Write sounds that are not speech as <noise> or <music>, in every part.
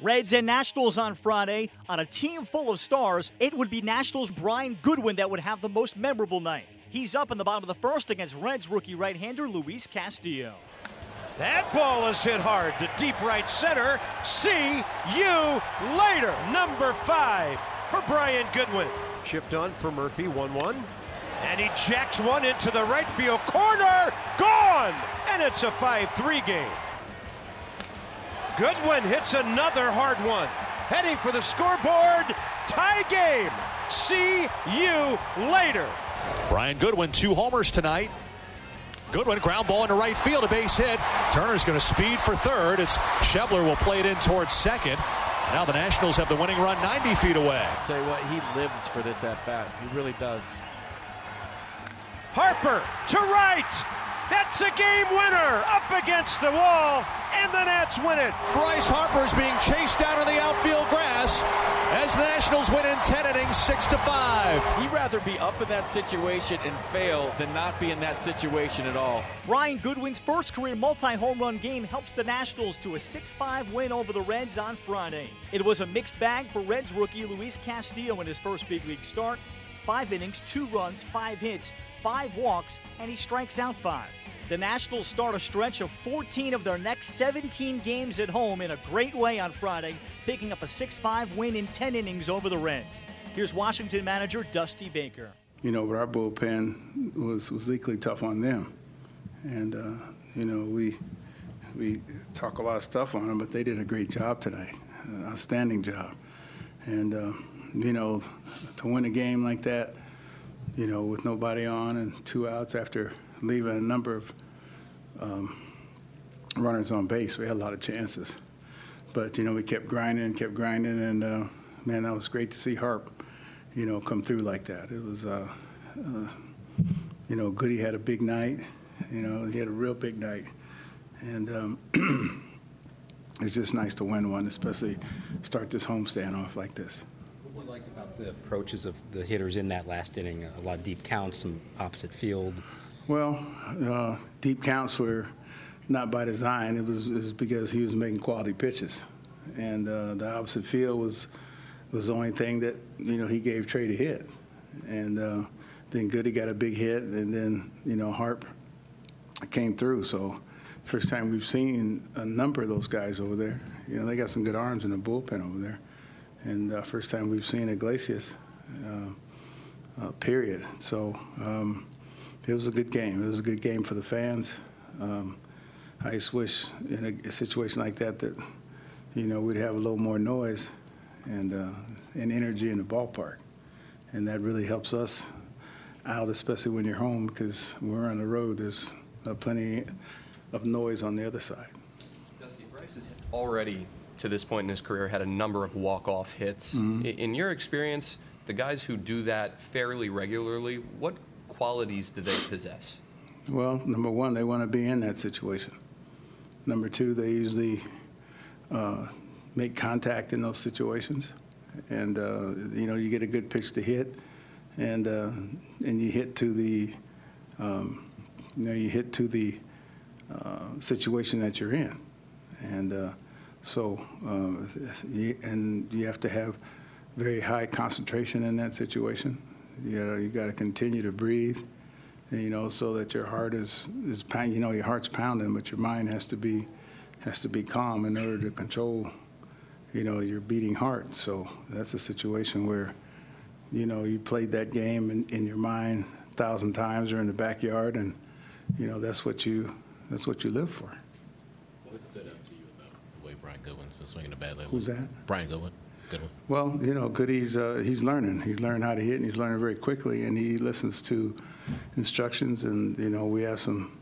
Reds and Nationals on Friday. On a team full of stars, it would be Nationals' Brian Goodwin that would have the most memorable night. He's up in the bottom of the first against Reds rookie right hander Luis Castillo. That ball is hit hard to deep right center. See you later. Number five for Brian Goodwin. Shift on for Murphy, 1 1. And he jacks one into the right field corner. Gone! And it's a 5 3 game. Goodwin hits another hard one. Heading for the scoreboard. Tie game. See you later. Brian Goodwin, two homers tonight. Goodwin, ground ball into right field, a base hit. Turner's going to speed for third as Schebler will play it in towards second. Now the Nationals have the winning run 90 feet away. I'll tell you what, he lives for this at bat. He really does. Harper to right. That's a game winner up against the wall, and the Nats win it. Bryce Harper is being chased down on the outfield grass as the Nationals win in 10 innings, 6 to 5. He'd rather be up in that situation and fail than not be in that situation at all. Brian Goodwin's first career multi home run game helps the Nationals to a 6 5 win over the Reds on Friday. It was a mixed bag for Reds rookie Luis Castillo in his first big league start. Five innings, two runs, five hits, five walks, and he strikes out five. The Nationals start a stretch of 14 of their next 17 games at home in a great way on Friday, picking up a 6 5 win in 10 innings over the Reds. Here's Washington manager Dusty Baker. You know, but our bullpen was, was equally tough on them. And, uh, you know, we, we talk a lot of stuff on them, but they did a great job tonight, an outstanding job. And, uh, you know, to win a game like that, you know, with nobody on and two outs after leaving a number of um, runners on base. We had a lot of chances. But, you know, we kept grinding, kept grinding, and, uh, man, that was great to see Harp, you know, come through like that. It was, uh, uh, you know, Goody had a big night. You know, he had a real big night. And um, <clears throat> it's just nice to win one, especially start this homestand off like this. What do you like about the approaches of the hitters in that last inning? A lot of deep counts, some opposite field. Well, uh, deep counts were not by design. It was, it was because he was making quality pitches, and uh, the opposite field was was the only thing that you know he gave Trea to hit, and uh, then Goody got a big hit, and then you know Harp came through. So first time we've seen a number of those guys over there. You know they got some good arms in the bullpen over there, and uh, first time we've seen Iglesias. Uh, uh, period. So. Um, it was a good game. It was a good game for the fans. Um, I just wish in a, a, situation like that that you know we'd have a little more noise and uh, and energy in the ballpark, and that really helps us out, especially when you're home because we're on the road. There's uh, plenty of noise on the other side. Dusty Bryce has already, to this point in his career, had a number of walk-off hits. Mm-hmm. In your experience, the guys who do that fairly regularly, what qualities do they possess? Well, number one, they want to be in that situation. Number two, they usually uh, make contact in those situations, and uh, you know you get a good pitch to hit, and uh, and you hit to the, um, you know, you hit to the uh, situation that you're in, and uh, so uh, and you have to have very high concentration in that situation you know, you got to continue to breathe, you know, so that your heart is is you know your heart's pounding, but your mind has to be has to be calm in order to control, you know, your beating heart. So that's a situation where, you know, you played that game in, in your mind a thousand times or in the backyard, and you know that's what you that's what you live for. What stood out to you about the way Brian Goodwin's been swinging the bat lately? Who's that? Brian Goodwin. Goodwin. Well, you know, Goody's uh, he's learning. He's learning how to hit, and he's learning very quickly, and he listens to instructions. And you know, we have some,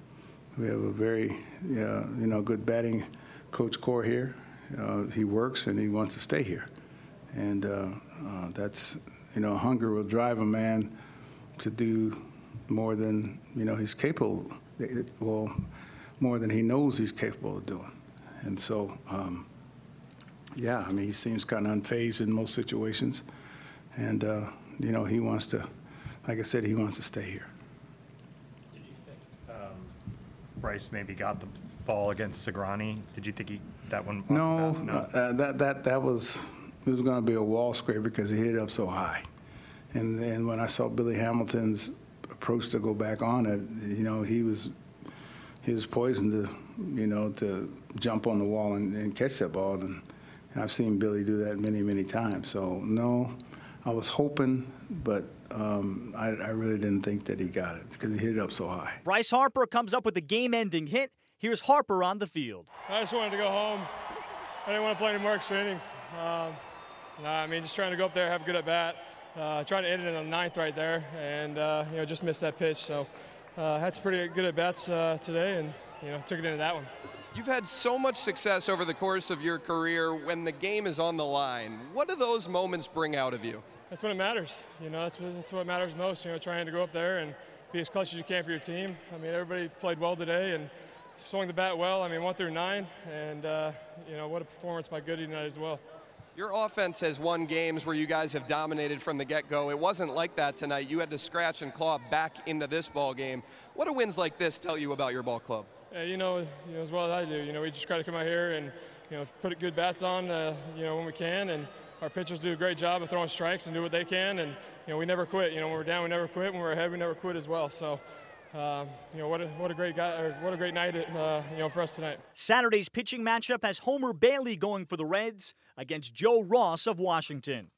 we have a very, uh, you know, good batting coach corps here. Uh, he works, and he wants to stay here, and uh, uh, that's, you know, hunger will drive a man to do more than you know he's capable. Well, more than he knows he's capable of doing, and so. Um, yeah, I mean, he seems kind of unfazed in most situations. And, uh, you know, he wants to, like I said, he wants to stay here. Did you think um, Bryce maybe got the ball against Segrani. Did you think he, that one? No, no. uh, that that that was it was going to be a wall scraper because he hit it up so high. And then when I saw Billy Hamilton's approach to go back on it, you know, he was he was poisoned to you know to jump on the wall and, and catch that ball. And I've seen Billy do that many many times. So no, I was hoping, but um, I, I really didn't think that he got it because he hit it up so high. Bryce Harper comes up with a game-ending hit. Here's Harper on the field. I just wanted to go home. I didn't want to play any more extra innings. Um, nah, I mean, just trying to go up there, have a good at bat. Uh, trying to end it in the ninth right there, and uh, you know just missed that pitch. So uh, had some pretty good at bats uh, today, and you know took it into that one. You've had so much success over the course of your career when the game is on the line. What do those moments bring out of you? That's when it matters. You know, that's what, that's what matters most. You know, trying to go up there and be as clutch as you can for your team. I mean, everybody played well today and swung the bat well. I mean, one through nine, and uh, you know what a performance by Goody tonight as well. Your offense has won games where you guys have dominated from the get-go. It wasn't like that tonight. You had to scratch and claw back into this ball game. What do wins like this tell you about your ball club? Yeah, you know, you know as well as I do. You know, we just try to come out here and you know put good bats on, uh, you know, when we can, and our pitchers do a great job of throwing strikes and do what they can, and you know we never quit. You know, when we're down, we never quit. When we're ahead, we never quit as well. So. Um, you know what a, what a great guy what a great night uh, you know for us tonight. Saturday's pitching matchup has Homer Bailey going for the Reds against Joe Ross of Washington.